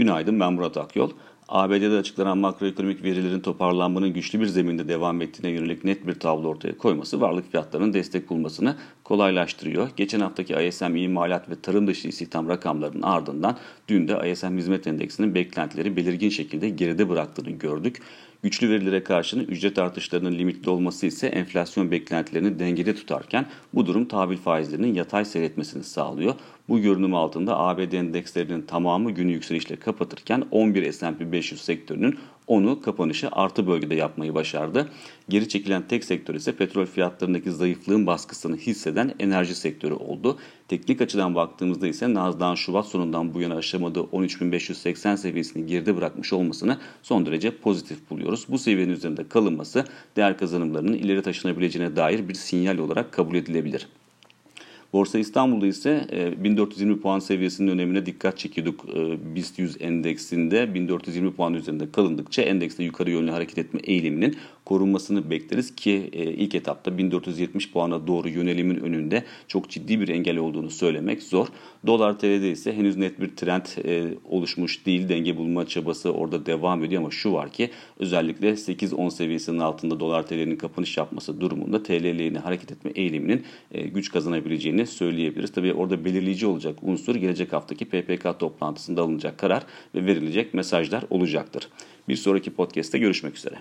Günaydın ben Murat Akyol. ABD'de açıklanan makroekonomik verilerin toparlanmanın güçlü bir zeminde devam ettiğine yönelik net bir tablo ortaya koyması varlık fiyatlarının destek bulmasını kolaylaştırıyor. Geçen haftaki ISM imalat ve tarım dışı istihdam rakamlarının ardından dün de ISM hizmet endeksinin beklentileri belirgin şekilde geride bıraktığını gördük. Güçlü verilere karşın ücret artışlarının limitli olması ise enflasyon beklentilerini dengede tutarken bu durum tahvil faizlerinin yatay seyretmesini sağlıyor. Bu görünüm altında ABD endekslerinin tamamı günü yükselişle kapatırken 11 S&P 500 sektörünün onu kapanışı artı bölgede yapmayı başardı. Geri çekilen tek sektör ise petrol fiyatlarındaki zayıflığın baskısını hisseden enerji sektörü oldu. Teknik açıdan baktığımızda ise Nasdaq'ın Şubat sonundan bu yana aşamadığı 13.580 seviyesini geride bırakmış olmasını son derece pozitif buluyoruz. Bu seviyenin üzerinde kalınması değer kazanımlarının ileri taşınabileceğine dair bir sinyal olarak kabul edilebilir. Borsa İstanbul'da ise 1420 e, puan seviyesinin önemine dikkat çekiyorduk. E, BIST 100 endeksinde 1420 puan üzerinde kalındıkça endekste yukarı yönlü hareket etme eğiliminin korunmasını bekleriz ki e, ilk etapta 1470 puana doğru yönelimin önünde çok ciddi bir engel olduğunu söylemek zor. Dolar TL'de ise henüz net bir trend oluşmuş değil. Denge bulma çabası orada devam ediyor ama şu var ki özellikle 8-10 seviyesinin altında dolar TL'nin kapanış yapması durumunda TL hareket etme eğiliminin güç kazanabileceğini gerektiğini söyleyebiliriz. Tabii orada belirleyici olacak unsur gelecek haftaki PPK toplantısında alınacak karar ve verilecek mesajlar olacaktır. Bir sonraki podcast'te görüşmek üzere.